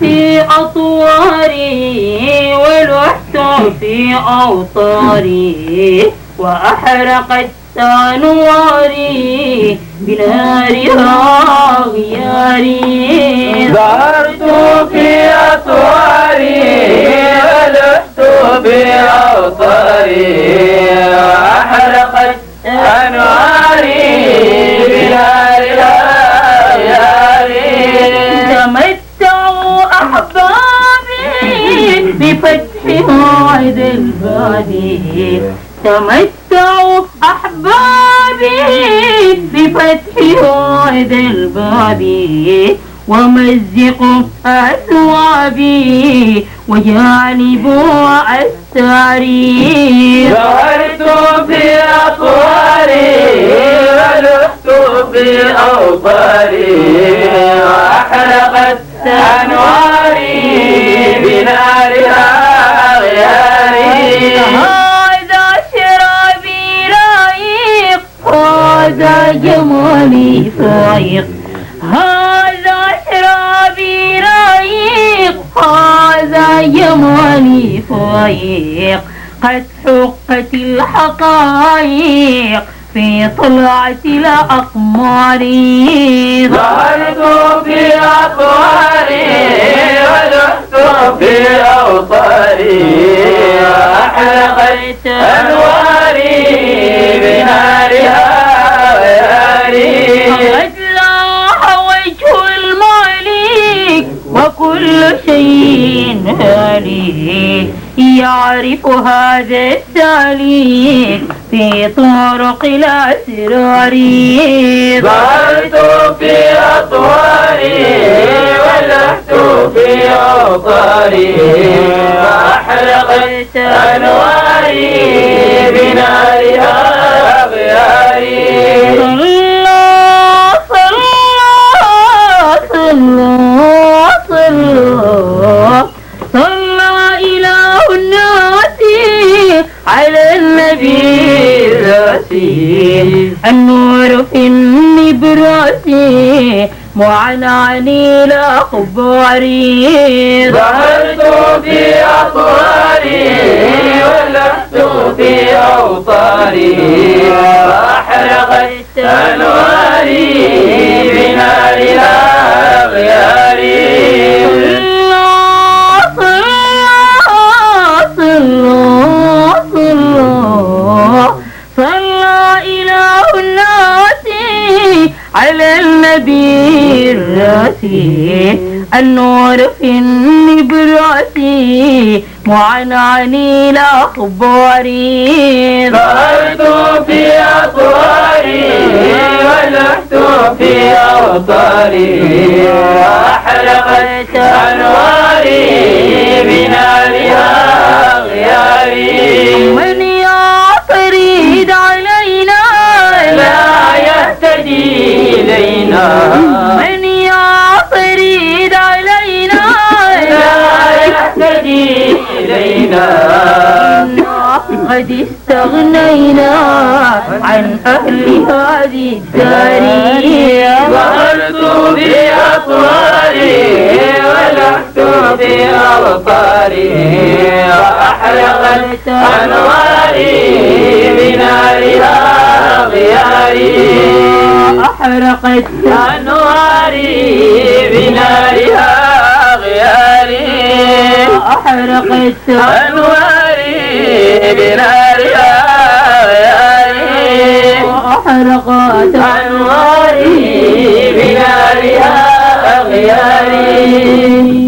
في أطواري ولحت في أوطاري وأحرقت أنواري بنارها غياري ظهرت في أطواري ولحت بأوطاري وأحرقت بفتح موعد البادي. تمتعوا أحبابي بفتح موعد البادي. ومزقوا أثوابي وجانبوا أستاري ظهرت في أطواري ولحت بأوطاري وأحرقت أنواري فايق هذا شرابي رايق هذا جمالي فايق قد حقت الحقائق في طلعة الأقمار. ظهرت في أطواري ولحت في أوطاري. وأحرقت شيء هالك يعرف هذا السالك في طرق الأسرار. ظهرت في أطواري ولحت في أوطاري. وأحرقت أنواري بنارها الراسي النور في النبراس معنعني الأخبار ظهرت في أطواري ولحت في الراسي النور في النبراس معنعني الأخبار. ظهرت في أطواري ولحت في أوطاري. وأحرقت أنواري بنارها قد استغنينا عن أهل هذه الدار ظهرت بأطواري ولحت بأوطاري وأحرقت أنواري بنارها غياري أحرقت أنواري بنارها غياري أحرقت أنواري بنار أحرقت أنواري بنارها أغياري.